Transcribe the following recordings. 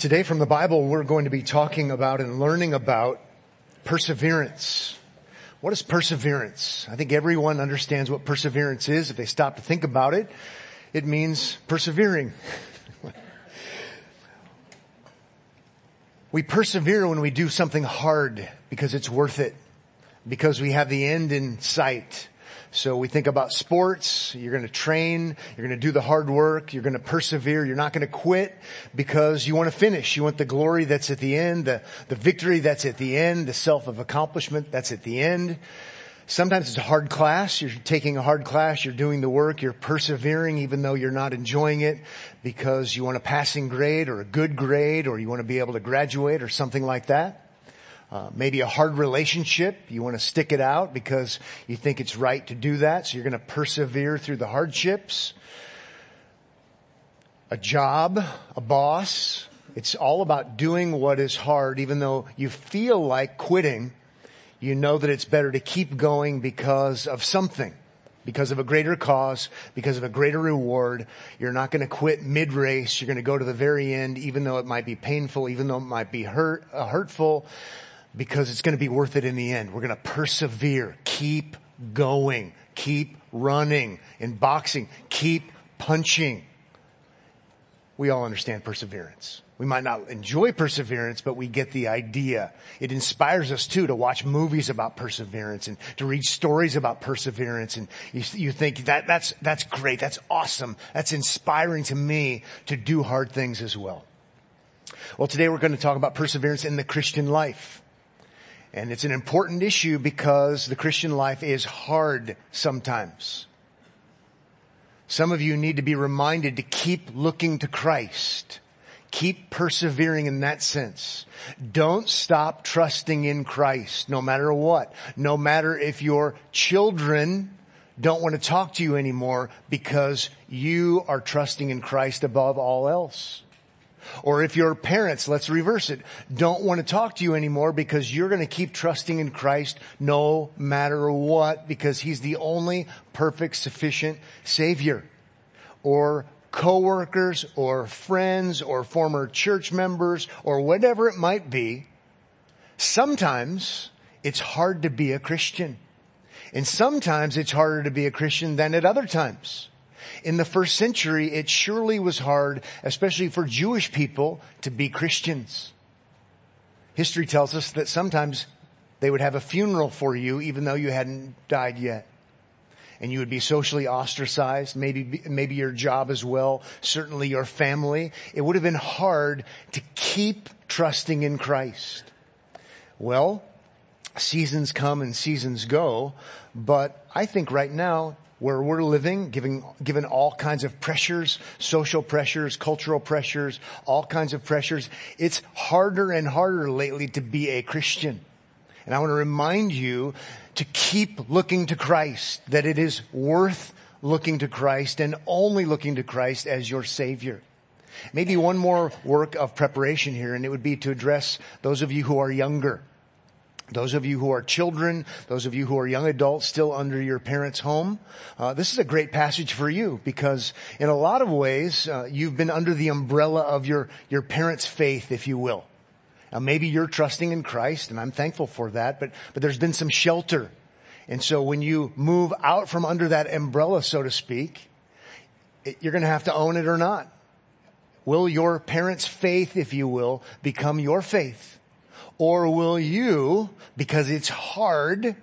Today from the Bible, we're going to be talking about and learning about perseverance. What is perseverance? I think everyone understands what perseverance is. If they stop to think about it, it means persevering. we persevere when we do something hard because it's worth it, because we have the end in sight. So we think about sports, you're to train, you're to do the hard work, you're to persevere, you're not to quit because you want to finish. You want the glory that's at the end, the, the victory that's at the end, the self of accomplishment that's at the end. Sometimes it's a hard class. You're taking a hard class. You're doing the work. You're persevering even though you're not enjoying it because you want a passing grade or a good grade or you want to be able to graduate or something like that. Uh, maybe a hard relationship. You want to stick it out because you think it's right to do that. So you're going to persevere through the hardships. A job, a boss. It's all about doing what is hard, even though you feel like quitting. You know that it's better to keep going because of something because of a greater cause, because of a greater reward. You're not going to quit mid-race. You're going to go to the very end, even though it might be painful, even though it might be hurt, uh, hurtful because it's going to be worth it in the end. We're going to persevere, keep going, keep running in boxing, keep punching. We all understand perseverance. We might not enjoy perseverance, but we get the idea. It inspires us too to watch movies about perseverance and to read stories about perseverance. And you, you think that, that's, that's great. That's awesome. That's inspiring to me to do hard things as well. Well, today we're going to talk about perseverance in the Christian life. And it's an important issue because the Christian life is hard sometimes. Some of you need to be reminded to keep looking to Christ. Keep persevering in that sense. Don't stop trusting in Christ no matter what. No matter if your children don't want to talk to you anymore because you are trusting in Christ above all else. Or if your parents, let's reverse it, don't want to talk to you anymore because you're going to keep trusting in Christ no matter what because He's the only perfect, sufficient Savior. Or coworkers or friends or former church members or whatever it might be, sometimes it's hard to be a Christian. And sometimes it's harder to be a Christian than at other times. In the first century, it surely was hard, especially for Jewish people, to be Christians. History tells us that sometimes they would have a funeral for you even though you hadn't died yet. And you would be socially ostracized, maybe, maybe your job as well, certainly your family. It would have been hard to keep trusting in Christ. Well, seasons come and seasons go, but I think right now where we're living, given, given all kinds of pressures, social pressures, cultural pressures, all kinds of pressures, it's harder and harder lately to be a Christian. And I want to remind you to keep looking to Christ, that it is worth looking to Christ and only looking to Christ as your Savior. Maybe one more work of preparation here, and it would be to address those of you who are younger. Those of you who are children, those of you who are young adults still under your parents' home, uh, this is a great passage for you because in a lot of ways uh, you've been under the umbrella of your your parents' faith, if you will. Now maybe you're trusting in Christ, and I'm thankful for that. But but there's been some shelter, and so when you move out from under that umbrella, so to speak, it, you're going to have to own it or not. Will your parents' faith, if you will, become your faith? Or will you, because it's hard,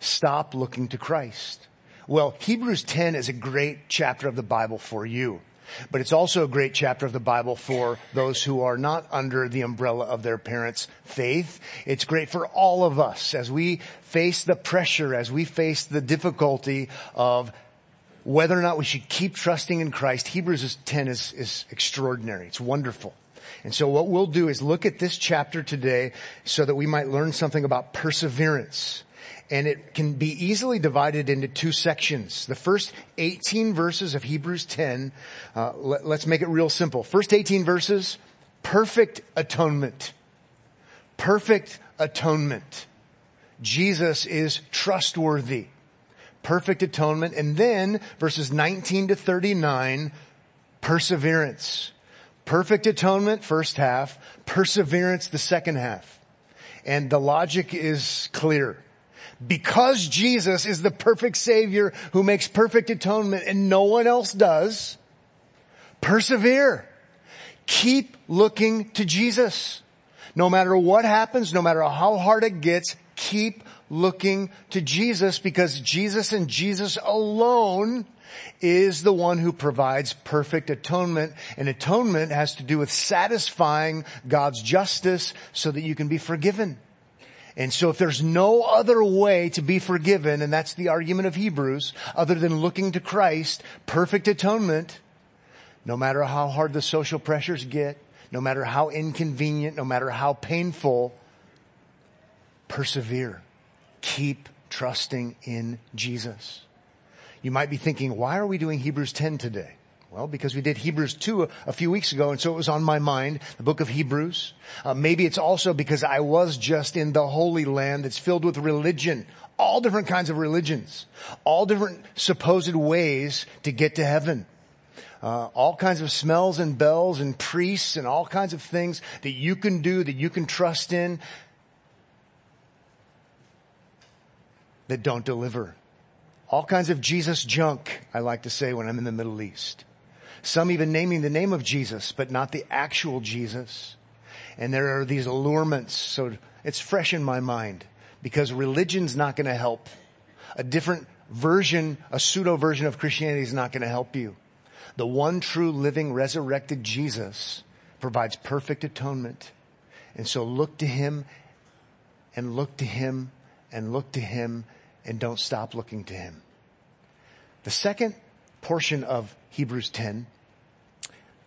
stop looking to Christ? Well, Hebrews 10 is a great chapter of the Bible for you. But it's also a great chapter of the Bible for those who are not under the umbrella of their parents' faith. It's great for all of us as we face the pressure, as we face the difficulty of whether or not we should keep trusting in Christ. Hebrews 10 is, is extraordinary. It's wonderful. And so what we'll do is look at this chapter today so that we might learn something about perseverance. And it can be easily divided into two sections. The first 18 verses of Hebrews 10, uh, let, let's make it real simple. First 18 verses, perfect atonement. Perfect atonement. Jesus is trustworthy. Perfect atonement. And then verses 19 to 39, perseverance Perfect atonement, first half. Perseverance, the second half. And the logic is clear. Because Jesus is the perfect savior who makes perfect atonement and no one else does, persevere. Keep looking to Jesus. No matter what happens, no matter how hard it gets, keep looking to Jesus because Jesus and Jesus alone is the one who provides perfect atonement and atonement has to do with satisfying God's justice so that you can be forgiven. And so if there's no other way to be forgiven, and that's the argument of Hebrews, other than looking to Christ, perfect atonement, no matter how hard the social pressures get, no matter how inconvenient, no matter how painful, persevere. Keep trusting in Jesus. You might be thinking, why are we doing Hebrews 10 today? Well, because we did Hebrews 2 a, few weeks ago, and so it was on my mind, the book of Hebrews. Uh, maybe it's also because I was just in the Holy Land that's filled with religion, all different kinds of religions, all different supposed ways to get to heaven. Uh, all kinds of smells and bells and priests and all kinds of things that you can do, that you can trust in, that don't deliver. All kinds of Jesus junk, I like to say when I'm in the Middle East. Some even naming the name of Jesus, but not the actual Jesus. And there are these allurements. So it's fresh in my mind because religion's not going to help. A different version, a pseudo version of Christianity is not going to help you. The one true living resurrected Jesus provides perfect atonement. And so look to him and look to him and look to him and don't stop looking to him. The second portion of Hebrews 10,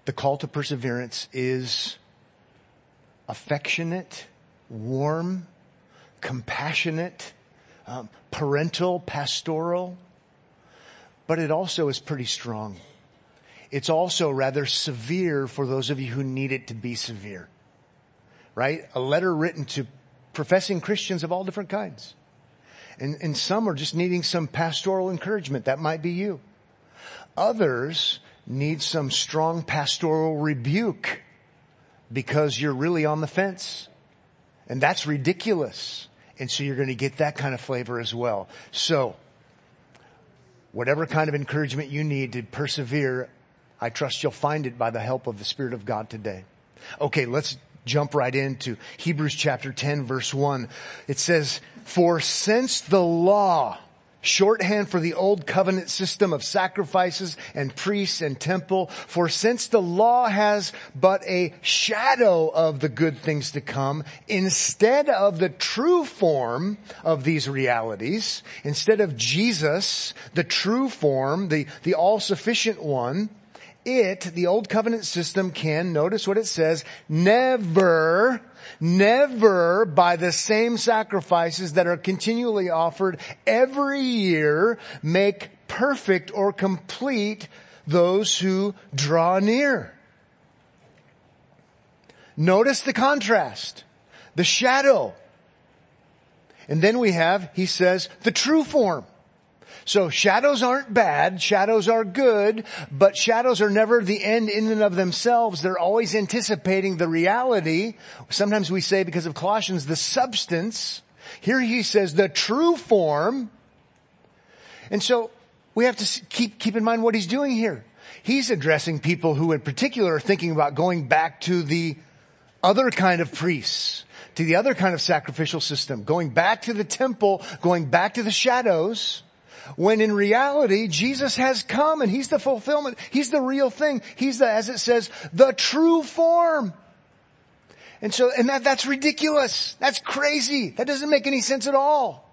the call to perseverance is affectionate, warm, compassionate, um, parental, pastoral, but it also is pretty strong. It's also rather severe for those of you who need it to be severe. Right? A letter written to professing Christians of all different kinds. And, and some are just needing some pastoral encouragement. That might be you. Others need some strong pastoral rebuke because you're really on the fence. And that's ridiculous. And so you're going to get that kind of flavor as well. So, whatever kind of encouragement you need to persevere, I trust you'll find it by the help of the Spirit of God today. Okay, let's jump right into Hebrews chapter 10 verse 1. It says, for since the law, shorthand for the old covenant system of sacrifices and priests and temple, for since the law has but a shadow of the good things to come, instead of the true form of these realities, instead of Jesus, the true form, the, the all-sufficient one, it, the old covenant system can, notice what it says, never, never by the same sacrifices that are continually offered every year make perfect or complete those who draw near. Notice the contrast, the shadow. And then we have, he says, the true form. So shadows aren't bad, shadows are good, but shadows are never the end in and of themselves. They're always anticipating the reality. Sometimes we say because of Colossians, the substance. Here he says the true form. And so we have to keep, keep in mind what he's doing here. He's addressing people who in particular are thinking about going back to the other kind of priests, to the other kind of sacrificial system, going back to the temple, going back to the shadows. When in reality, Jesus has come and He's the fulfillment. He's the real thing. He's the, as it says, the true form. And so, and that, that's ridiculous. That's crazy. That doesn't make any sense at all.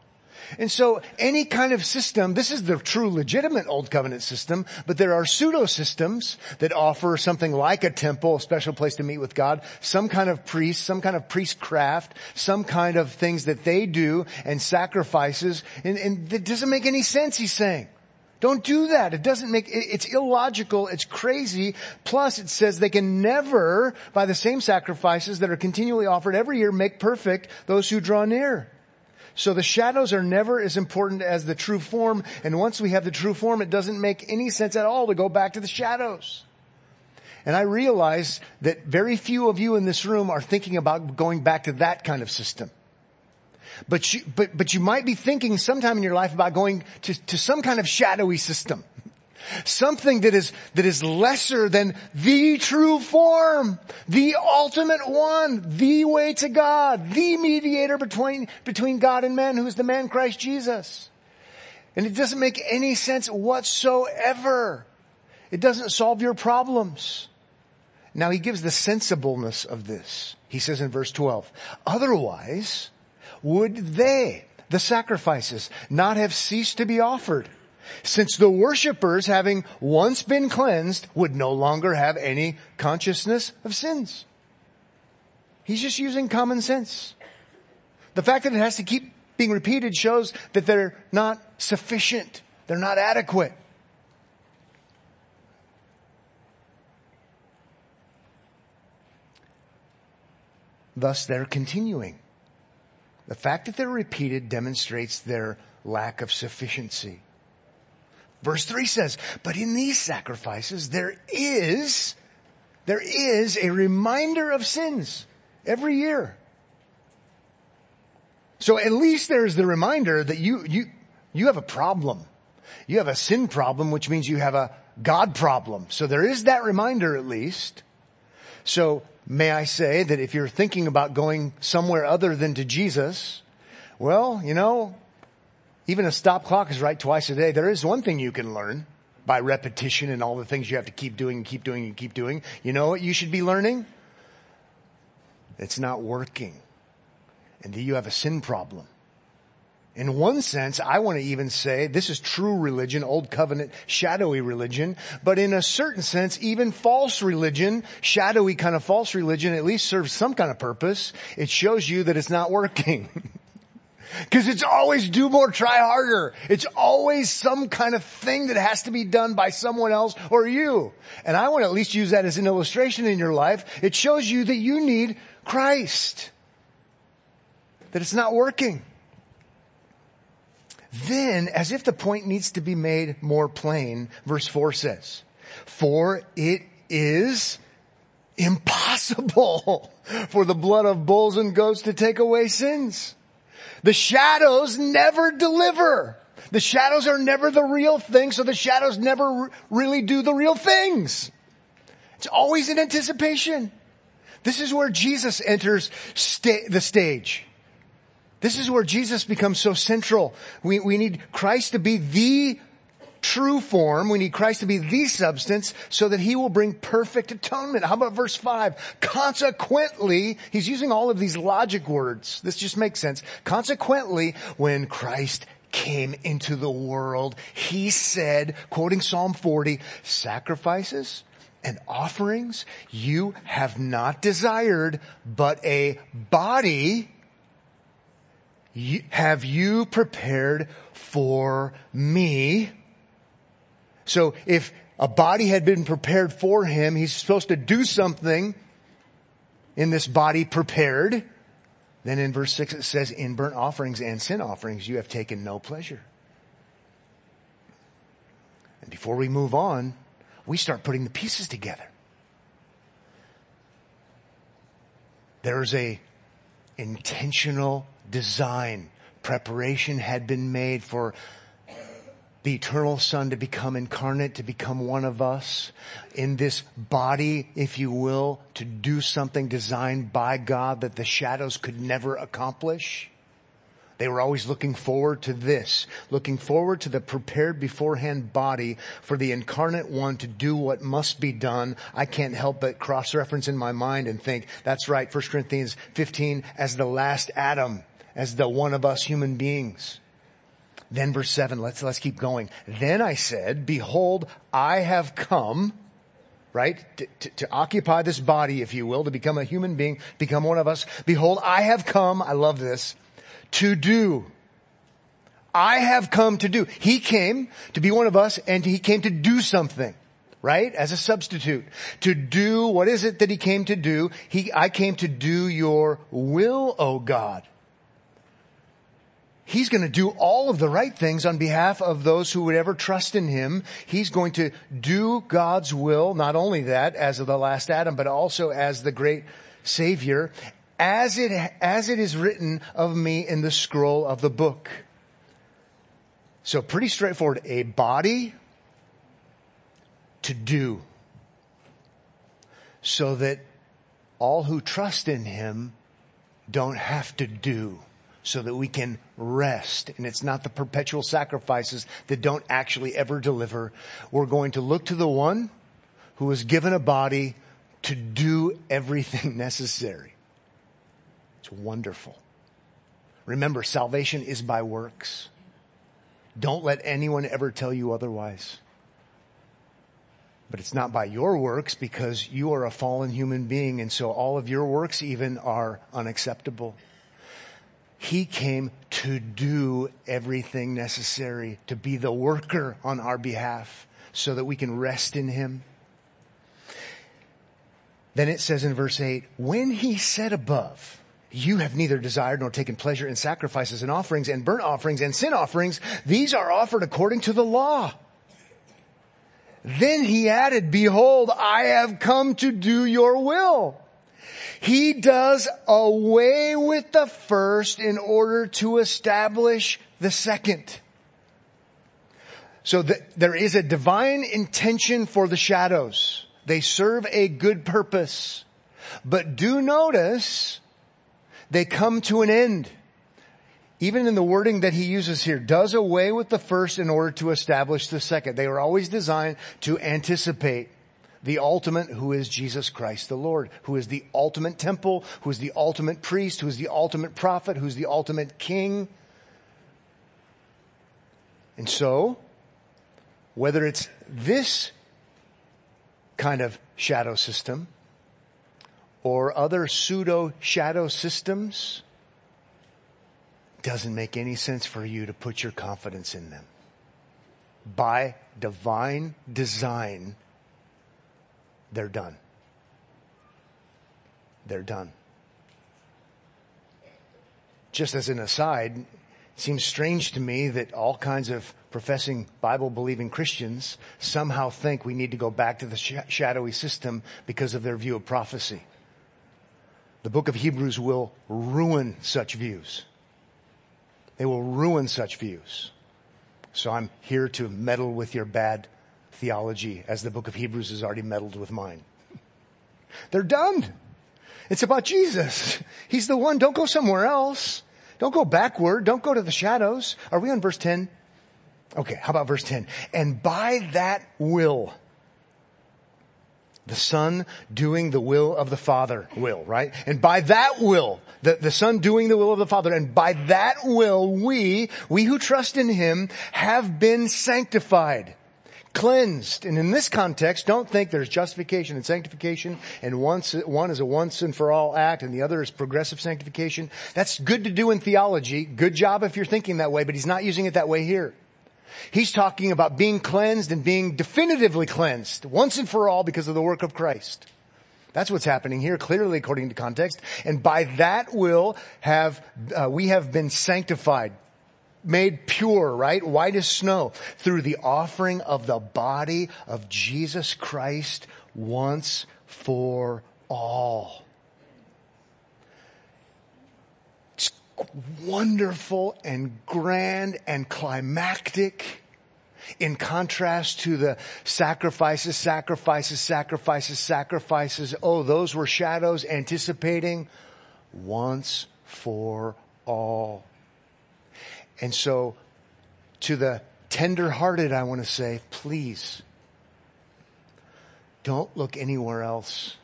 And so any kind of system, this is the true legitimate old covenant system, but there are pseudo systems that offer something like a temple, a special place to meet with God, some kind of priest, some kind of priestcraft, some kind of things that they do and sacrifices. And, and it doesn't make any sense, he's saying. Don't do that. It doesn't make, it's illogical. It's crazy. Plus it says they can never, by the same sacrifices that are continually offered every year, make perfect those who draw near. So the shadows are never as important as the true form. And once we have the true form, it doesn't make any sense at all to go back to the shadows. And I realize that very few of you in this room are thinking about going back to that kind of system. But you, but, but you might be thinking sometime in your life about going to, to some kind of shadowy system. Something that is, that is lesser than the true form, the ultimate one, the way to God, the mediator between, between God and man, who is the man Christ Jesus. And it doesn't make any sense whatsoever. It doesn't solve your problems. Now he gives the sensibleness of this. He says in verse 12, otherwise would they, the sacrifices, not have ceased to be offered? Since the worshippers, having once been cleansed, would no longer have any consciousness of sins. He's just using common sense. The fact that it has to keep being repeated shows that they're not sufficient. They're not adequate. Thus, they're continuing. The fact that they're repeated demonstrates their lack of sufficiency. Verse 3 says, but in these sacrifices there is, there is a reminder of sins every year. So at least there's the reminder that you, you, you have a problem. You have a sin problem, which means you have a God problem. So there is that reminder at least. So may I say that if you're thinking about going somewhere other than to Jesus, well, you know, even a stop clock is right twice a day. There is one thing you can learn by repetition and all the things you have to keep doing and keep doing and keep doing. You know what you should be learning? It's not working. And do you have a sin problem. In one sense, I want to even say this is true religion, old covenant, shadowy religion, but in a certain sense, even false religion, shadowy kind of false religion at least serves some kind of purpose. It shows you that it's not working. Cause it's always do more, try harder. It's always some kind of thing that has to be done by someone else or you. And I want to at least use that as an illustration in your life. It shows you that you need Christ. That it's not working. Then, as if the point needs to be made more plain, verse 4 says, For it is impossible for the blood of bulls and goats to take away sins. The shadows never deliver. The shadows are never the real thing, so the shadows never really do the real things. It's always in anticipation. This is where Jesus enters sta- the stage. This is where Jesus becomes so central. We, we need Christ to be the true form. We need Christ to be the substance so that he will bring perfect atonement. How about verse five? Consequently, he's using all of these logic words. This just makes sense. Consequently, when Christ came into the world, he said, quoting Psalm 40, sacrifices and offerings you have not desired, but a body have you prepared for me? So if a body had been prepared for him, he's supposed to do something in this body prepared. Then in verse six it says, in burnt offerings and sin offerings you have taken no pleasure. And before we move on, we start putting the pieces together. There's a intentional design. Preparation had been made for the eternal son to become incarnate, to become one of us in this body, if you will, to do something designed by God that the shadows could never accomplish. They were always looking forward to this, looking forward to the prepared beforehand body for the incarnate one to do what must be done. I can't help but cross-reference in my mind and think, that's right, 1 Corinthians 15, as the last Adam, as the one of us human beings. Then verse seven, let's, let's keep going. Then I said, behold, I have come, right? To, to, to, occupy this body, if you will, to become a human being, become one of us. Behold, I have come, I love this, to do. I have come to do. He came to be one of us and he came to do something. Right? As a substitute. To do, what is it that he came to do? He, I came to do your will, O God. He's going to do all of the right things on behalf of those who would ever trust in Him. He's going to do God's will, not only that, as of the last Adam, but also as the great Savior, as it, as it is written of me in the scroll of the book. So pretty straightforward. A body to do so that all who trust in Him don't have to do so that we can rest. And it's not the perpetual sacrifices that don't actually ever deliver. We're going to look to the one who was given a body to do everything necessary. It's wonderful. Remember, salvation is by works. Don't let anyone ever tell you otherwise. But it's not by your works because you are a fallen human being and so all of your works even are unacceptable. He came to do everything necessary, to be the worker on our behalf so that we can rest in Him. Then it says in verse 8, when He said above, you have neither desired nor taken pleasure in sacrifices and offerings and burnt offerings and sin offerings. These are offered according to the law. Then he added, behold, I have come to do your will. He does away with the first in order to establish the second. So the, there is a divine intention for the shadows. They serve a good purpose. But do notice they come to an end. Even in the wording that he uses here, does away with the first in order to establish the second. They were always designed to anticipate the ultimate who is Jesus Christ the Lord, who is the ultimate temple, who is the ultimate priest, who is the ultimate prophet, who is the ultimate king. And so, whether it's this kind of shadow system or other pseudo shadow systems, doesn't make any sense for you to put your confidence in them. By divine design, they're done. They're done. Just as an aside, it seems strange to me that all kinds of professing Bible believing Christians somehow think we need to go back to the sh- shadowy system because of their view of prophecy. The book of Hebrews will ruin such views. They will ruin such views. So I'm here to meddle with your bad theology as the book of Hebrews has already meddled with mine. They're done. It's about Jesus. He's the one. Don't go somewhere else. Don't go backward. Don't go to the shadows. Are we on verse 10? Okay, how about verse 10? And by that will, the son doing the will of the father will, right? And by that will, the, the son doing the will of the father, and by that will we, we who trust in him, have been sanctified, cleansed. And in this context, don't think there's justification and sanctification, and once, one is a once and for all act, and the other is progressive sanctification. That's good to do in theology. Good job if you're thinking that way, but he's not using it that way here. He's talking about being cleansed and being definitively cleansed once and for all because of the work of Christ. That's what's happening here, clearly according to context. And by that will have, uh, we have been sanctified, made pure, right? White as snow through the offering of the body of Jesus Christ once for all. It's wonderful and grand and climactic in contrast to the sacrifices, sacrifices, sacrifices, sacrifices. Oh, those were shadows anticipating once for all. And so to the tender hearted, I want to say, please don't look anywhere else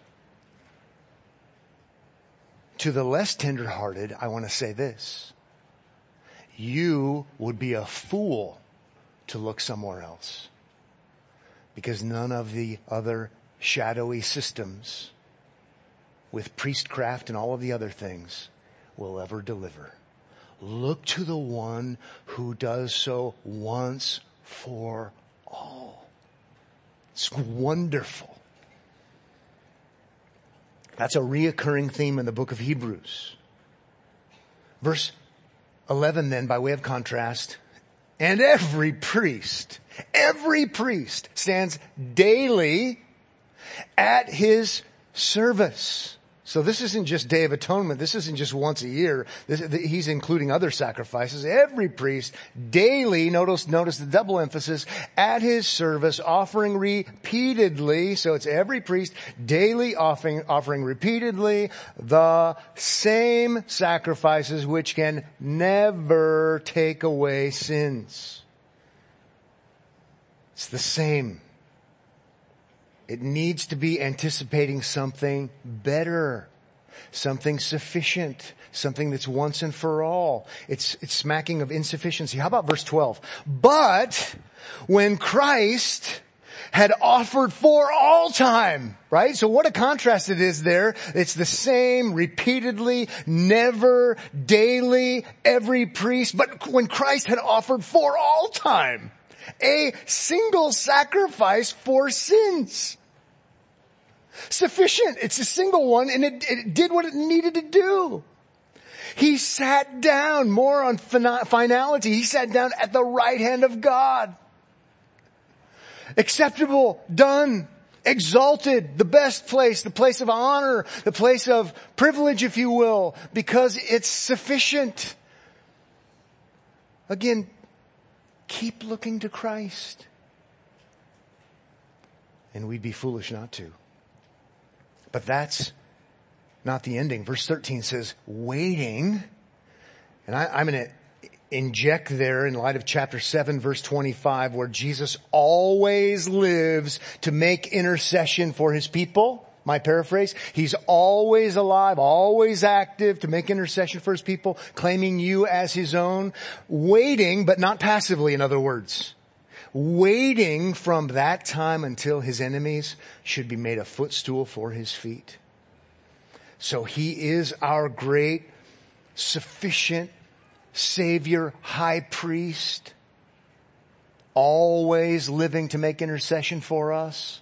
to the less tenderhearted, I want to say this. You would be a fool to look somewhere else because none of the other shadowy systems with priestcraft and all of the other things will ever deliver. Look to the one who does so once for all. It's wonderful. That's a reoccurring theme in the book of Hebrews. Verse 11 then, by way of contrast, and every priest, every priest stands daily at his service. So this isn't just Day of Atonement. This isn't just once a year. This, he's including other sacrifices. Every priest daily, notice, notice the double emphasis, at his service, offering repeatedly. So it's every priest daily offering, offering repeatedly the same sacrifices which can never take away sins. It's the same. It needs to be anticipating something better, something sufficient, something that's once and for all. It's, it's smacking of insufficiency. How about verse 12? But when Christ had offered for all time, right? So what a contrast it is there. It's the same repeatedly, never, daily, every priest, but when Christ had offered for all time, a single sacrifice for sins. Sufficient. It's a single one and it, it did what it needed to do. He sat down more on finality. He sat down at the right hand of God. Acceptable, done, exalted, the best place, the place of honor, the place of privilege, if you will, because it's sufficient. Again, keep looking to Christ. And we'd be foolish not to. But that's not the ending. Verse 13 says, waiting. And I, am going to inject there in light of chapter 7 verse 25 where Jesus always lives to make intercession for his people. My paraphrase, he's always alive, always active to make intercession for his people, claiming you as his own, waiting, but not passively, in other words waiting from that time until his enemies should be made a footstool for his feet. So he is our great, sufficient Savior, High Priest, always living to make intercession for us.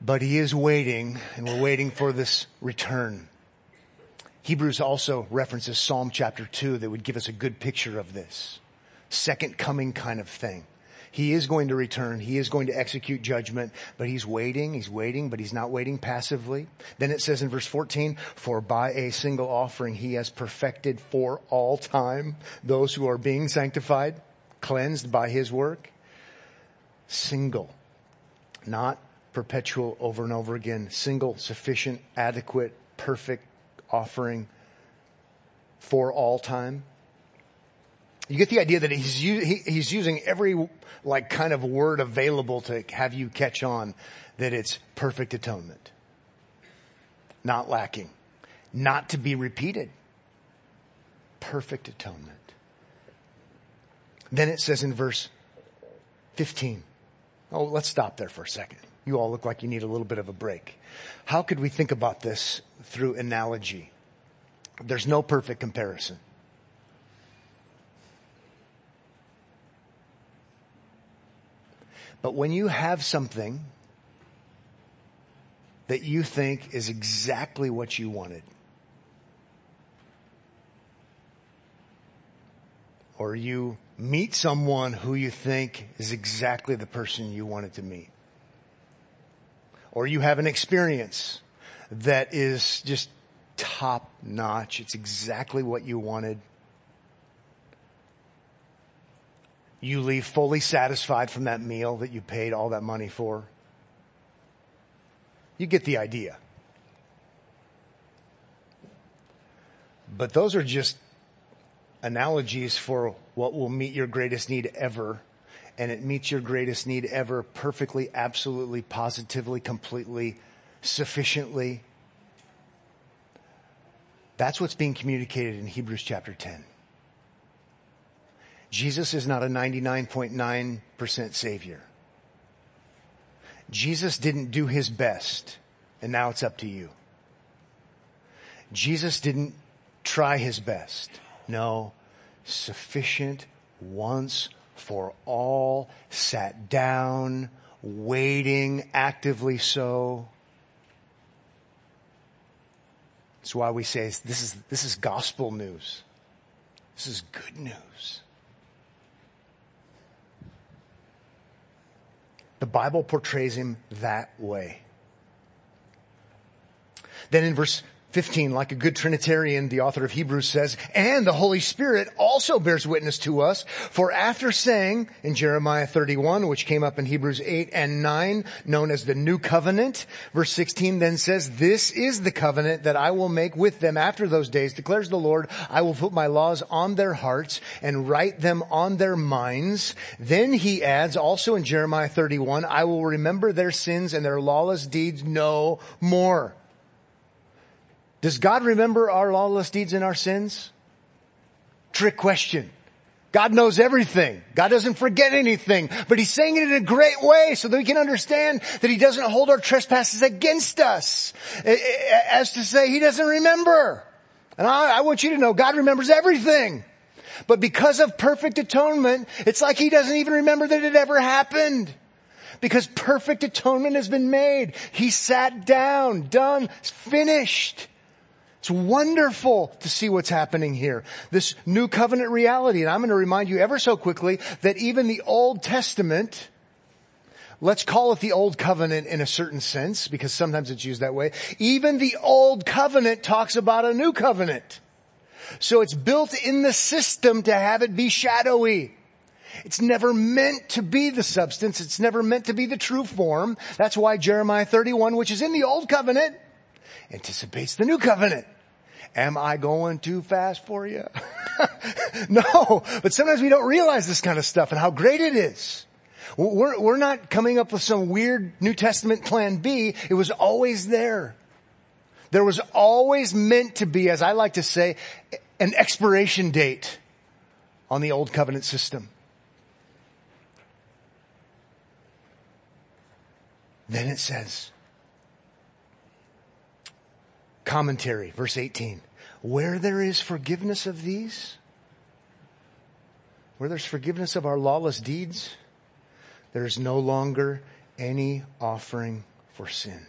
But he is waiting, and we're waiting for this return. Hebrews also references Psalm chapter 2 that would give us a good picture of this. Second coming kind of thing. He is going to return. He is going to execute judgment, but he's waiting. He's waiting, but he's not waiting passively. Then it says in verse 14, for by a single offering he has perfected for all time those who are being sanctified, cleansed by his work. Single, not perpetual over and over again. Single, sufficient, adequate, perfect offering for all time. You get the idea that he's, he's using every like kind of word available to have you catch on that it's perfect atonement. Not lacking. Not to be repeated. Perfect atonement. Then it says in verse 15. Oh, let's stop there for a second. You all look like you need a little bit of a break. How could we think about this through analogy? There's no perfect comparison. But when you have something that you think is exactly what you wanted, or you meet someone who you think is exactly the person you wanted to meet, or you have an experience that is just top notch. It's exactly what you wanted. You leave fully satisfied from that meal that you paid all that money for. You get the idea. But those are just analogies for what will meet your greatest need ever. And it meets your greatest need ever perfectly, absolutely, positively, completely, sufficiently. That's what's being communicated in Hebrews chapter 10. Jesus is not a 99.9% savior. Jesus didn't do his best and now it's up to you. Jesus didn't try his best. No, sufficient once for all, sat down, waiting, actively so. That's why we say this is, this is gospel news. This is good news. The Bible portrays him that way. Then in verse 15, like a good Trinitarian, the author of Hebrews says, and the Holy Spirit also bears witness to us, for after saying in Jeremiah 31, which came up in Hebrews 8 and 9, known as the new covenant, verse 16 then says, this is the covenant that I will make with them after those days, declares the Lord, I will put my laws on their hearts and write them on their minds. Then he adds also in Jeremiah 31, I will remember their sins and their lawless deeds no more. Does God remember our lawless deeds and our sins? Trick question. God knows everything. God doesn't forget anything, but he's saying it in a great way so that we can understand that he doesn't hold our trespasses against us as to say he doesn't remember. And I, I want you to know God remembers everything. But because of perfect atonement, it's like he doesn't even remember that it ever happened because perfect atonement has been made. He sat down, done, finished. It's wonderful to see what's happening here. This new covenant reality. And I'm going to remind you ever so quickly that even the Old Testament, let's call it the Old Covenant in a certain sense, because sometimes it's used that way. Even the Old Covenant talks about a new covenant. So it's built in the system to have it be shadowy. It's never meant to be the substance. It's never meant to be the true form. That's why Jeremiah 31, which is in the Old Covenant, anticipates the new covenant. Am I going too fast for you? no, but sometimes we don't realize this kind of stuff and how great it is. We're, we're not coming up with some weird New Testament plan B. It was always there. There was always meant to be, as I like to say, an expiration date on the old covenant system. Then it says, Commentary, verse 18. Where there is forgiveness of these, where there's forgiveness of our lawless deeds, there is no longer any offering for sin.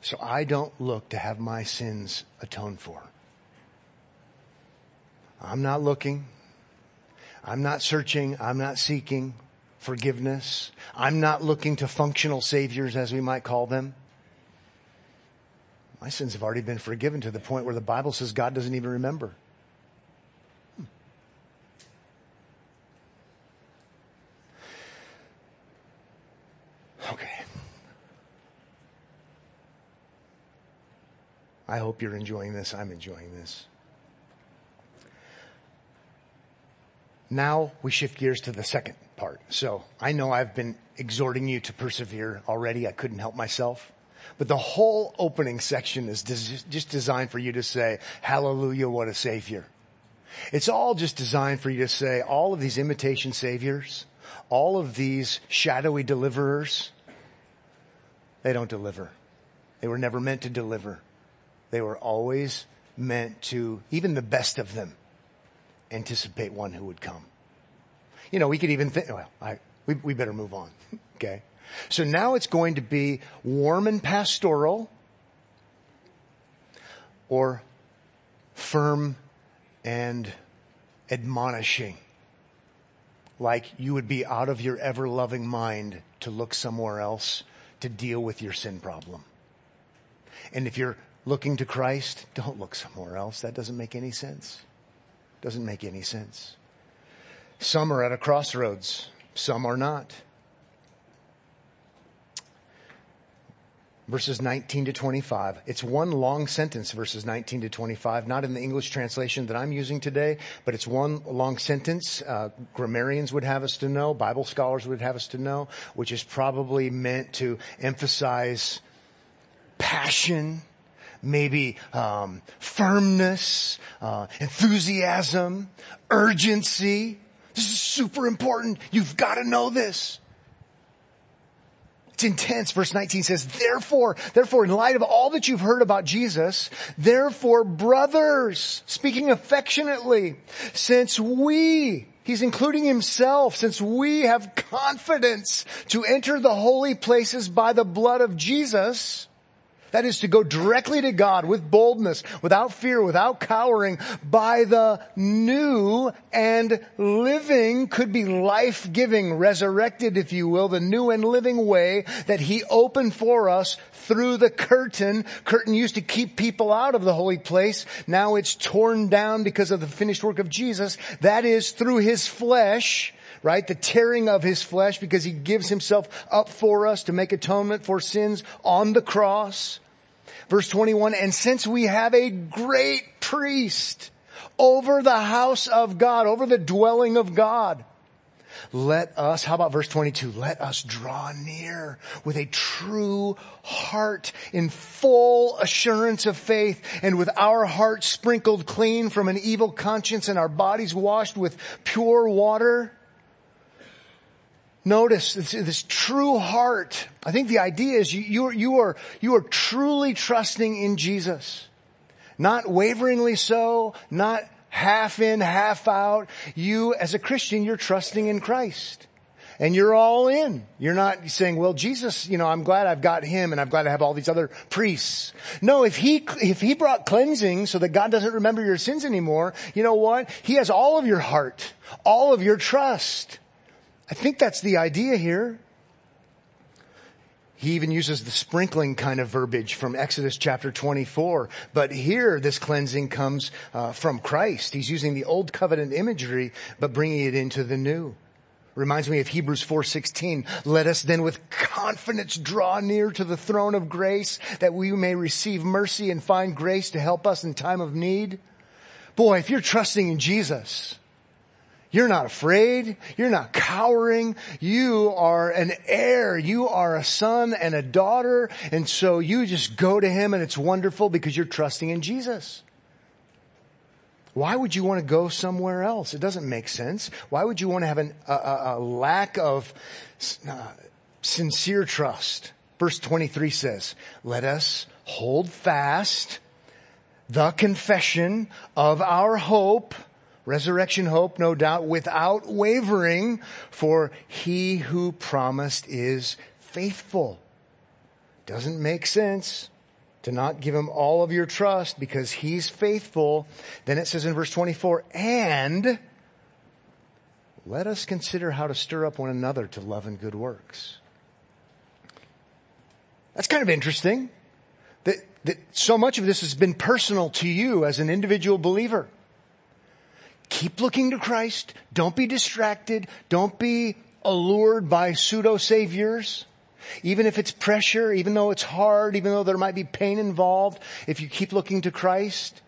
So I don't look to have my sins atoned for. I'm not looking. I'm not searching. I'm not seeking forgiveness. I'm not looking to functional saviors as we might call them. My sins have already been forgiven to the point where the Bible says God doesn't even remember. Hmm. Okay. I hope you're enjoying this. I'm enjoying this. Now we shift gears to the second part. So I know I've been exhorting you to persevere already. I couldn't help myself. But the whole opening section is just designed for you to say, hallelujah, what a savior. It's all just designed for you to say, all of these imitation saviors, all of these shadowy deliverers, they don't deliver. They were never meant to deliver. They were always meant to, even the best of them, anticipate one who would come. You know, we could even think, well, I, we, we better move on. okay. So now it's going to be warm and pastoral or firm and admonishing. Like you would be out of your ever loving mind to look somewhere else to deal with your sin problem. And if you're looking to Christ, don't look somewhere else. That doesn't make any sense. Doesn't make any sense. Some are at a crossroads. Some are not. Verses 19 to 25. It's one long sentence, verses 19 to 25, not in the English translation that I'm using today, but it's one long sentence. Uh, grammarians would have us to know, Bible scholars would have us to know, which is probably meant to emphasize passion, maybe um, firmness, uh, enthusiasm, urgency. This is super important. You've got to know this. It's intense. Verse 19 says, therefore, therefore, in light of all that you've heard about Jesus, therefore, brothers, speaking affectionately, since we, he's including himself, since we have confidence to enter the holy places by the blood of Jesus, That is to go directly to God with boldness, without fear, without cowering, by the new and living, could be life-giving, resurrected, if you will, the new and living way that He opened for us through the curtain. Curtain used to keep people out of the holy place. Now it's torn down because of the finished work of Jesus. That is through His flesh right? The tearing of his flesh because he gives himself up for us to make atonement for sins on the cross. Verse 21, and since we have a great priest over the house of God, over the dwelling of God, let us, how about verse 22? Let us draw near with a true heart in full assurance of faith and with our hearts sprinkled clean from an evil conscience and our bodies washed with pure water. Notice this, this, true heart. I think the idea is you, you, are, you, are, you are truly trusting in Jesus. Not waveringly so, not half in, half out. You, as a Christian, you're trusting in Christ. And you're all in. You're not saying, well, Jesus, you know, I'm glad I've got him and I'm glad I have all these other priests. No, if he, if he brought cleansing so that God doesn't remember your sins anymore, you know what? He has all of your heart, all of your trust. I think that's the idea here. He even uses the sprinkling kind of verbiage from Exodus chapter 24. But here, this cleansing comes uh, from Christ. He's using the old covenant imagery, but bringing it into the new. Reminds me of Hebrews 4:16. Let us then with confidence draw near to the throne of grace that we may receive mercy and find grace to help us in time of need. Boy, if you're trusting in Jesus, you're not afraid. You're not cowering. You are an heir. You are a son and a daughter. And so you just go to him and it's wonderful because you're trusting in Jesus. Why would you want to go somewhere else? It doesn't make sense. Why would you want to have an, a, a, lack of uh, sincere trust? Verse 23 says, let us hold fast the confession of our hope Resurrection hope, no doubt, without wavering, for he who promised is faithful. Doesn't make sense to not give him all of your trust because he's faithful. Then it says in verse 24, and let us consider how to stir up one another to love and good works. That's kind of interesting that, that so much of this has been personal to you as an individual believer. Keep looking to Christ. Don't be distracted. Don't be allured by pseudo saviors. Even if it's pressure, even though it's hard, even though there might be pain involved, if you keep looking to Christ.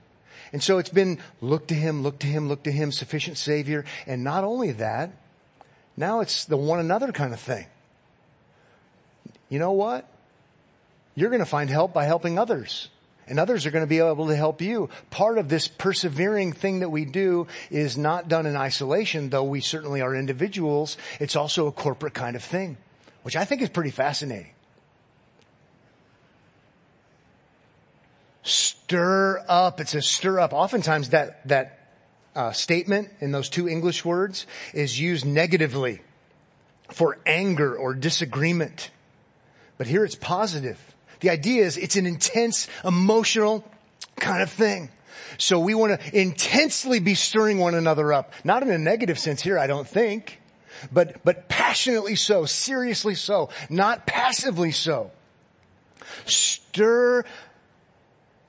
And so it's been look to Him, look to Him, look to Him, sufficient Savior. And not only that, now it's the one another kind of thing. You know what? You're going to find help by helping others and others are going to be able to help you. Part of this persevering thing that we do is not done in isolation, though we certainly are individuals. It's also a corporate kind of thing, which I think is pretty fascinating. Stir up. It says stir up. Oftentimes that, that uh, statement in those two English words is used negatively for anger or disagreement. But here it's positive. The idea is it's an intense, emotional kind of thing. So we want to intensely be stirring one another up. Not in a negative sense here, I don't think. But, but passionately so, seriously so, not passively so. Stir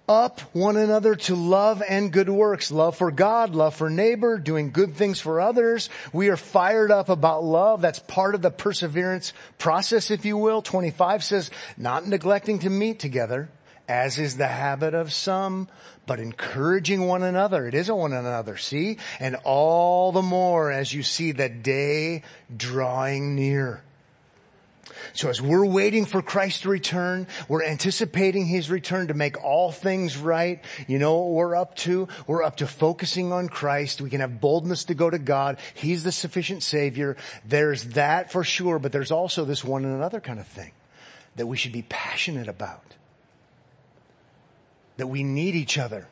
up one another to love and good works. Love for God, love for neighbor, doing good things for others. We are fired up about love. That's part of the perseverance process, if you will. 25 says, not neglecting to meet together, as is the habit of some, but encouraging one another. It is a one another, see? And all the more as you see the day drawing near. So as we're waiting for Christ to return, we're anticipating His return to make all things right. You know what we're up to? We're up to focusing on Christ. We can have boldness to go to God. He's the sufficient Savior. There's that for sure, but there's also this one and another kind of thing that we should be passionate about. That we need each other.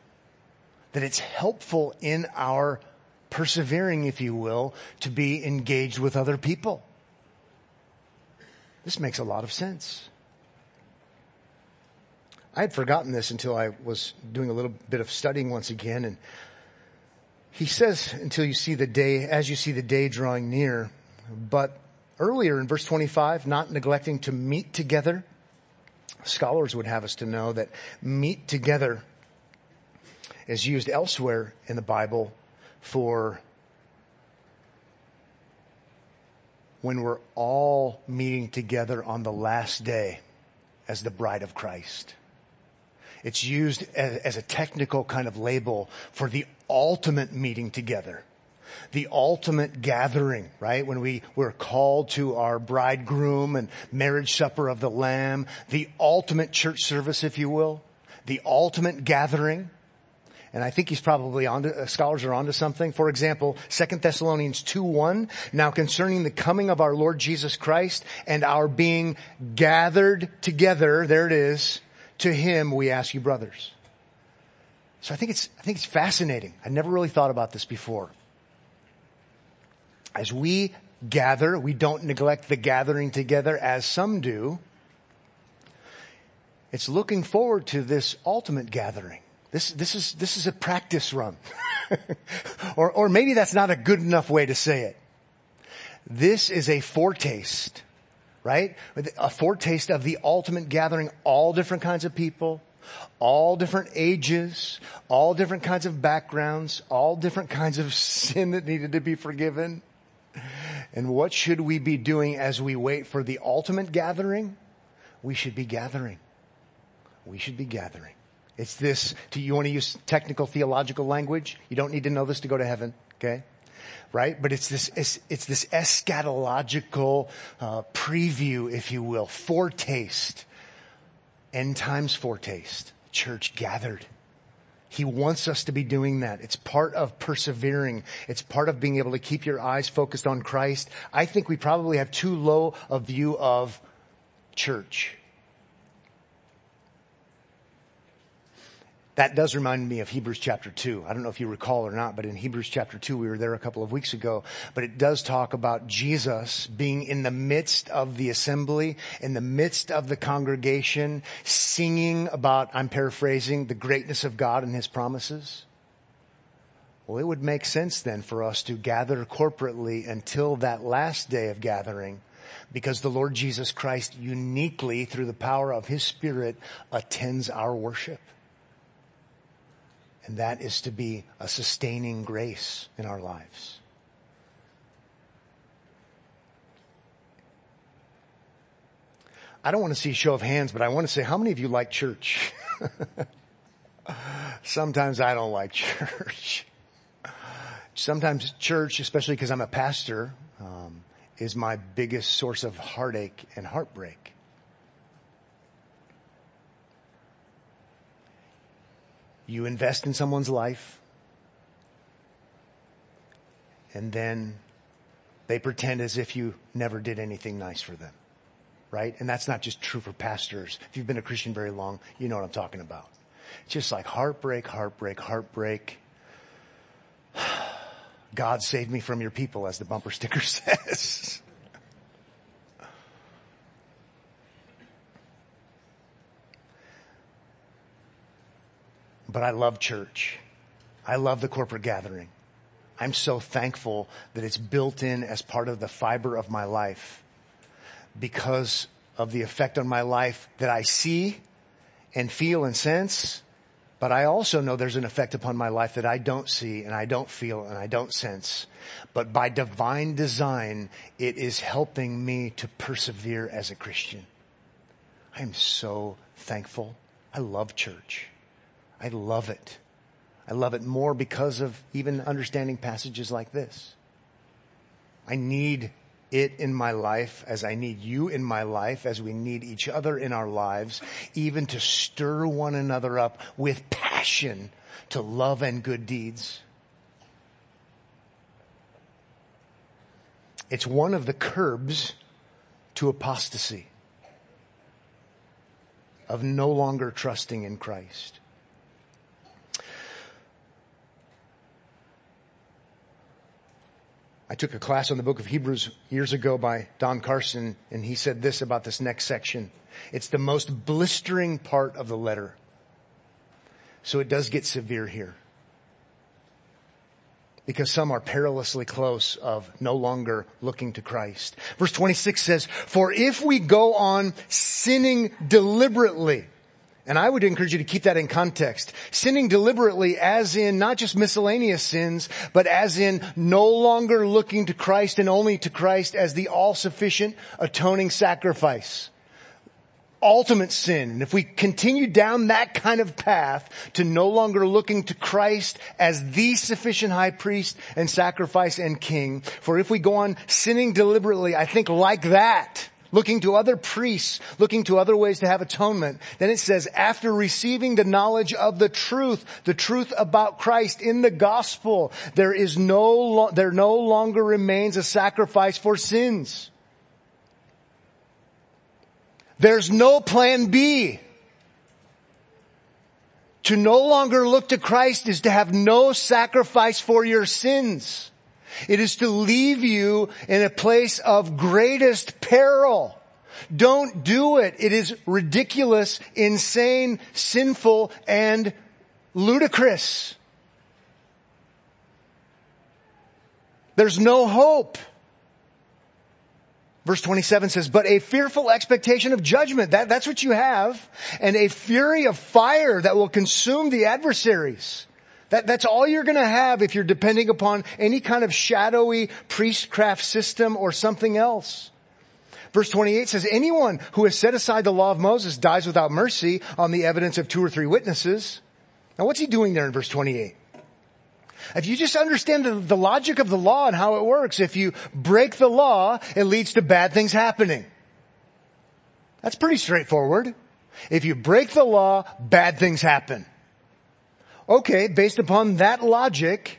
That it's helpful in our persevering, if you will, to be engaged with other people. This makes a lot of sense. I had forgotten this until I was doing a little bit of studying once again. And he says, until you see the day, as you see the day drawing near. But earlier in verse 25, not neglecting to meet together, scholars would have us to know that meet together is used elsewhere in the Bible for when we're all meeting together on the last day as the bride of Christ. It's used as, a technical kind of label for the ultimate meeting together. The ultimate gathering, right? When we were called to our bridegroom and marriage supper of the lamb, the ultimate church service, if you will, the ultimate gathering. And I think he's probably on to, uh, scholars are onto something. For example, 2 Thessalonians 2 1, now concerning the coming of our Lord Jesus Christ and our being gathered together, there it is, to him we ask you brothers. So I think it's, I think it's fascinating. I never really thought about this before. As we gather, we don't neglect the gathering together as some do. It's looking forward to this ultimate gathering this, this is, this is a practice run. or, or maybe that's not a good enough way to say it. This is a foretaste, right? A foretaste of the ultimate gathering, all different kinds of people, all different ages, all different kinds of backgrounds, all different kinds of sin that needed to be forgiven. And what should we be doing as we wait for the ultimate gathering? We should be gathering. We should be gathering. It's this, do you want to use technical theological language? You don't need to know this to go to heaven, okay? Right? But it's this, it's, it's this eschatological uh, preview, if you will, foretaste, end times foretaste. Church gathered. He wants us to be doing that. It's part of persevering. It's part of being able to keep your eyes focused on Christ. I think we probably have too low a view of church. That does remind me of Hebrews chapter 2. I don't know if you recall or not, but in Hebrews chapter 2, we were there a couple of weeks ago, but it does talk about Jesus being in the midst of the assembly, in the midst of the congregation, singing about, I'm paraphrasing, the greatness of God and His promises. Well, it would make sense then for us to gather corporately until that last day of gathering because the Lord Jesus Christ uniquely, through the power of His Spirit, attends our worship. And that is to be a sustaining grace in our lives. I don't want to see a show of hands, but I want to say, how many of you like church? Sometimes I don't like church. Sometimes church, especially because I'm a pastor, um, is my biggest source of heartache and heartbreak. You invest in someone's life and then they pretend as if you never did anything nice for them. Right? And that's not just true for pastors. If you've been a Christian very long, you know what I'm talking about. just like heartbreak, heartbreak, heartbreak. God save me from your people, as the bumper sticker says. But I love church. I love the corporate gathering. I'm so thankful that it's built in as part of the fiber of my life because of the effect on my life that I see and feel and sense. But I also know there's an effect upon my life that I don't see and I don't feel and I don't sense. But by divine design, it is helping me to persevere as a Christian. I am so thankful. I love church. I love it. I love it more because of even understanding passages like this. I need it in my life as I need you in my life, as we need each other in our lives, even to stir one another up with passion to love and good deeds. It's one of the curbs to apostasy of no longer trusting in Christ. I took a class on the book of Hebrews years ago by Don Carson, and he said this about this next section. It's the most blistering part of the letter. So it does get severe here. Because some are perilously close of no longer looking to Christ. Verse 26 says, For if we go on sinning deliberately, and I would encourage you to keep that in context. Sinning deliberately as in not just miscellaneous sins, but as in no longer looking to Christ and only to Christ as the all-sufficient atoning sacrifice. Ultimate sin. And if we continue down that kind of path to no longer looking to Christ as the sufficient high priest and sacrifice and king, for if we go on sinning deliberately, I think like that, looking to other priests, looking to other ways to have atonement. Then it says, after receiving the knowledge of the truth, the truth about Christ in the gospel, there is no, there no longer remains a sacrifice for sins. There's no plan B. To no longer look to Christ is to have no sacrifice for your sins. It is to leave you in a place of greatest peril. Don't do it. It is ridiculous, insane, sinful, and ludicrous. There's no hope. Verse 27 says, but a fearful expectation of judgment. That, that's what you have. And a fury of fire that will consume the adversaries. That, that's all you're gonna have if you're depending upon any kind of shadowy priestcraft system or something else. Verse 28 says, anyone who has set aside the law of Moses dies without mercy on the evidence of two or three witnesses. Now what's he doing there in verse 28? If you just understand the, the, logic of the law and how it works, if you break the law, it leads to bad things happening. That's pretty straightforward. If you break the law, bad things happen. Okay, based upon that logic,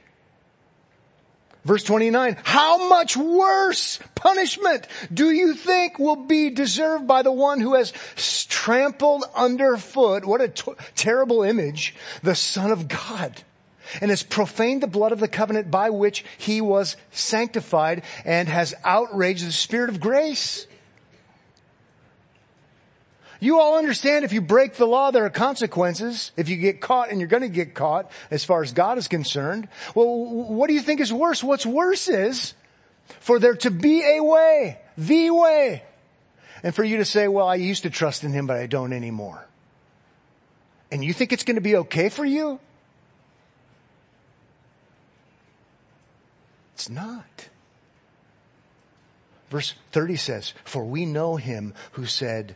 verse 29, how much worse punishment do you think will be deserved by the one who has trampled underfoot, what a t- terrible image, the son of God. And has profaned the blood of the covenant by which he was sanctified and has outraged the spirit of grace. You all understand if you break the law, there are consequences. If you get caught, and you're going to get caught as far as God is concerned. Well, what do you think is worse? What's worse is for there to be a way, the way, and for you to say, well, I used to trust in him, but I don't anymore. And you think it's going to be okay for you? It's not. Verse 30 says, for we know him who said,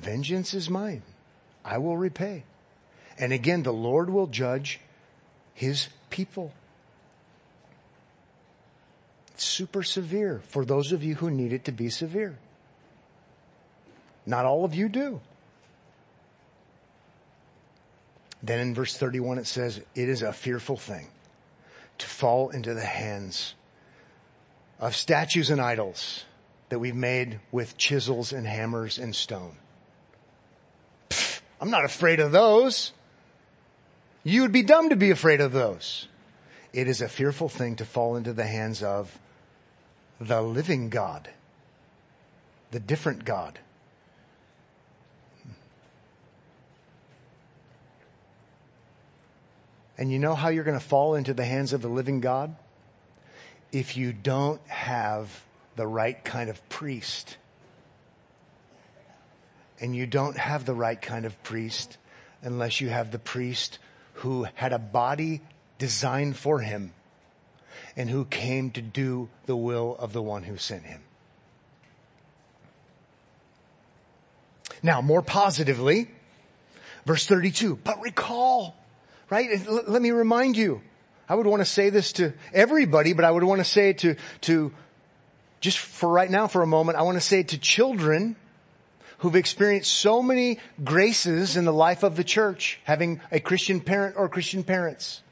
Vengeance is mine. I will repay. And again, the Lord will judge his people. It's super severe for those of you who need it to be severe. Not all of you do. Then in verse 31 it says, it is a fearful thing to fall into the hands of statues and idols that we've made with chisels and hammers and stone. I'm not afraid of those. You would be dumb to be afraid of those. It is a fearful thing to fall into the hands of the living God, the different God. And you know how you're going to fall into the hands of the living God? If you don't have the right kind of priest and you don't have the right kind of priest unless you have the priest who had a body designed for him and who came to do the will of the one who sent him. Now, more positively, verse 32, but recall, right? Let me remind you. I would want to say this to everybody, but I would want to say it to, to, just for right now for a moment, I want to say it to children who've experienced so many graces in the life of the church, having a Christian parent or Christian parents.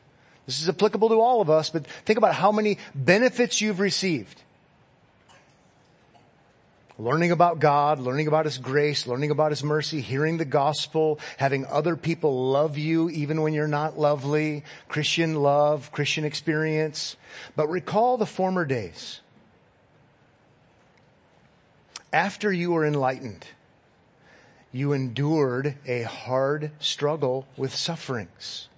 This is applicable to all of us, but think about how many benefits you've received. learning about God, learning about His grace, learning about His mercy, hearing the gospel, having other people love you even when you're not lovely, Christian love, Christian experience. But recall the former days. After you were enlightened, you endured a hard struggle with sufferings.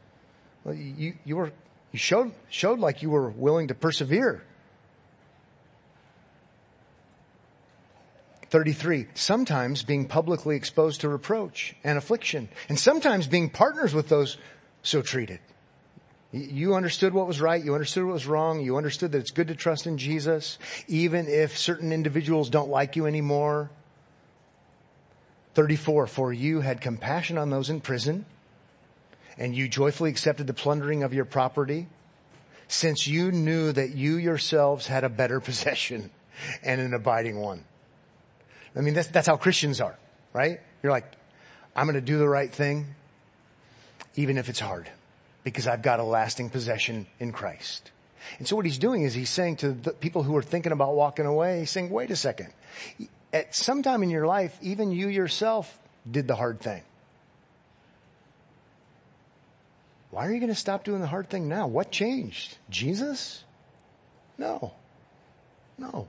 You, you were, you showed, showed like you were willing to persevere. 33, sometimes being publicly exposed to reproach and affliction, and sometimes being partners with those so treated. You understood what was right. You understood what was wrong. You understood that it's good to trust in Jesus, even if certain individuals don't like you anymore. 34, for you had compassion on those in prison, and you joyfully accepted the plundering of your property, since you knew that you yourselves had a better possession and an abiding one. I mean, that's, that's how Christians are, right? You're like, I'm going to do the right thing, even if it's hard, because I've got a lasting possession in Christ. And so what he's doing is he's saying to the people who are thinking about walking away, he's saying, wait a second. At some time in your life, even you yourself did the hard thing. Why are you going to stop doing the hard thing now? What changed? Jesus? No. No.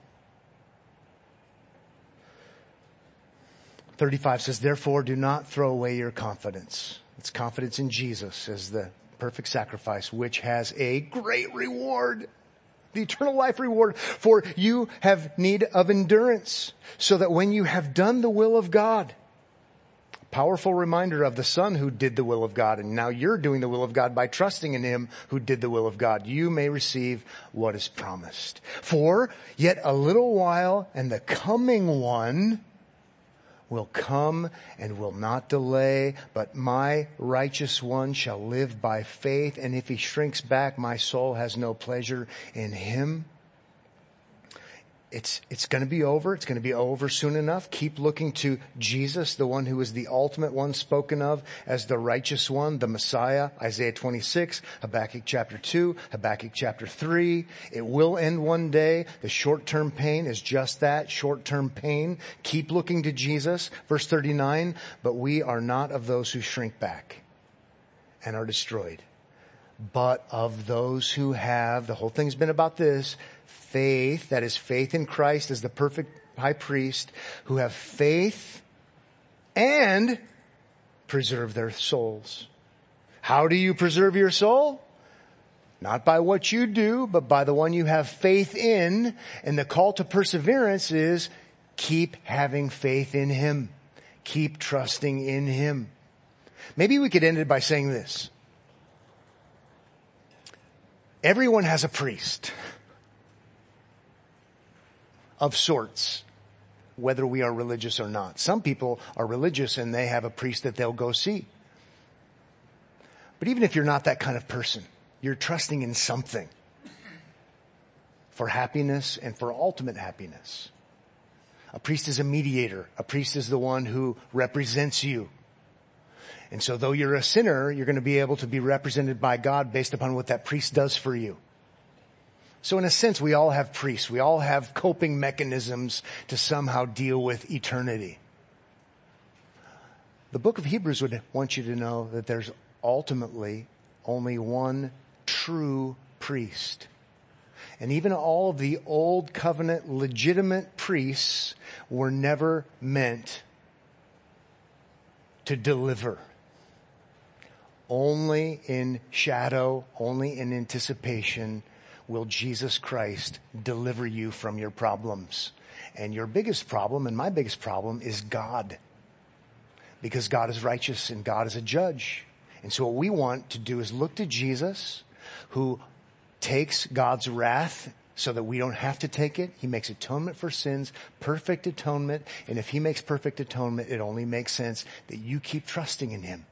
35 says, therefore do not throw away your confidence. It's confidence in Jesus as the perfect sacrifice, which has a great reward. The eternal life reward for you have need of endurance so that when you have done the will of God, powerful reminder of the son who did the will of God and now you're doing the will of God by trusting in him who did the will of God. You may receive what is promised. For yet a little while and the coming one will come and will not delay, but my righteous one shall live by faith. And if he shrinks back, my soul has no pleasure in him it's, it's going to be over. It's going to be over soon enough. Keep looking to Jesus, the one who is the ultimate one spoken of as the righteous one, the Messiah, Isaiah 26, Habakkuk chapter 2, Habakkuk chapter 3. It will end one day. The short-term pain is just that, short-term pain. Keep looking to Jesus. Verse 39, but we are not of those who shrink back and are destroyed, but of those who have, the whole thing's been about this, faith, that is faith in Christ as the perfect high priest, who have faith and preserve their souls. How do you preserve your soul? Not by what you do, but by the one you have faith in. And the call to perseverance is keep having faith in Him. Keep trusting in Him. Maybe we could end it by saying this. Everyone has a priest of sorts, whether we are religious or not. Some people are religious and they have a priest that they'll go see. But even if you're not that kind of person, you're trusting in something for happiness and for ultimate happiness. A priest is a mediator. A priest is the one who represents you. And so though you're a sinner, you're going to be able to be represented by God based upon what that priest does for you. So in a sense, we all have priests. We all have coping mechanisms to somehow deal with eternity. The book of Hebrews would want you to know that there's ultimately only one true priest. And even all of the old covenant legitimate priests were never meant to deliver. Only in shadow, only in anticipation will Jesus Christ deliver you from your problems. And your biggest problem and my biggest problem is God. Because God is righteous and God is a judge. And so what we want to do is look to Jesus who takes God's wrath so that we don't have to take it. He makes atonement for sins, perfect atonement. And if he makes perfect atonement, it only makes sense that you keep trusting in him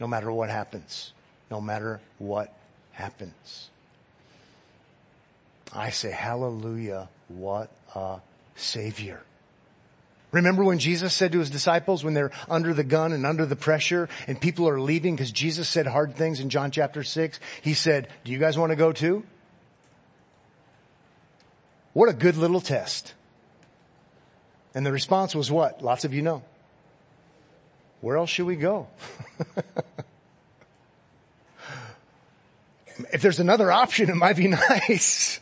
no matter what happens. No matter what happens. I say, hallelujah, what a savior. Remember when Jesus said to his disciples when they're under the gun and under the pressure and people are leaving because Jesus said hard things in John chapter 6? He said, do you guys want to go too? What a good little test. And the response was what? Lots of you know. Where else should we go? if there's another option, it might be nice.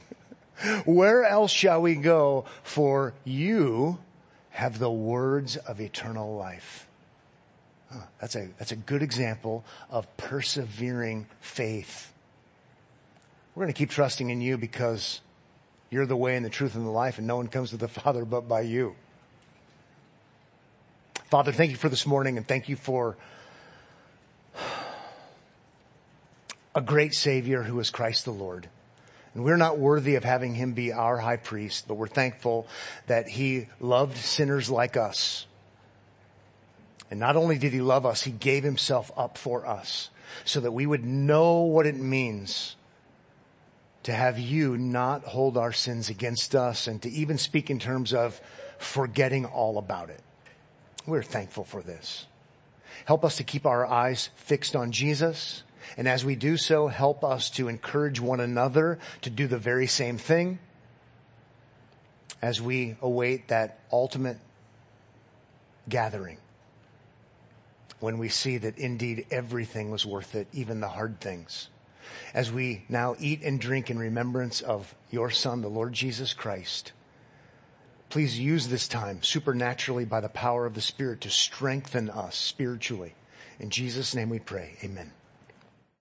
Where else shall we go? For you have the words of eternal life. Huh, that's a, that's a good example of persevering faith. We're going to keep trusting in you because you're the way and the truth and the life and no one comes to the Father but by you. Father, thank you for this morning and thank you for a great Savior who is Christ the Lord. And we're not worthy of having him be our high priest, but we're thankful that he loved sinners like us. And not only did he love us, he gave himself up for us so that we would know what it means to have you not hold our sins against us and to even speak in terms of forgetting all about it. We're thankful for this. Help us to keep our eyes fixed on Jesus. And as we do so, help us to encourage one another to do the very same thing as we await that ultimate gathering when we see that indeed everything was worth it, even the hard things. As we now eat and drink in remembrance of your son, the Lord Jesus Christ, Please use this time supernaturally by the power of the Spirit to strengthen us spiritually. In Jesus' name we pray. Amen.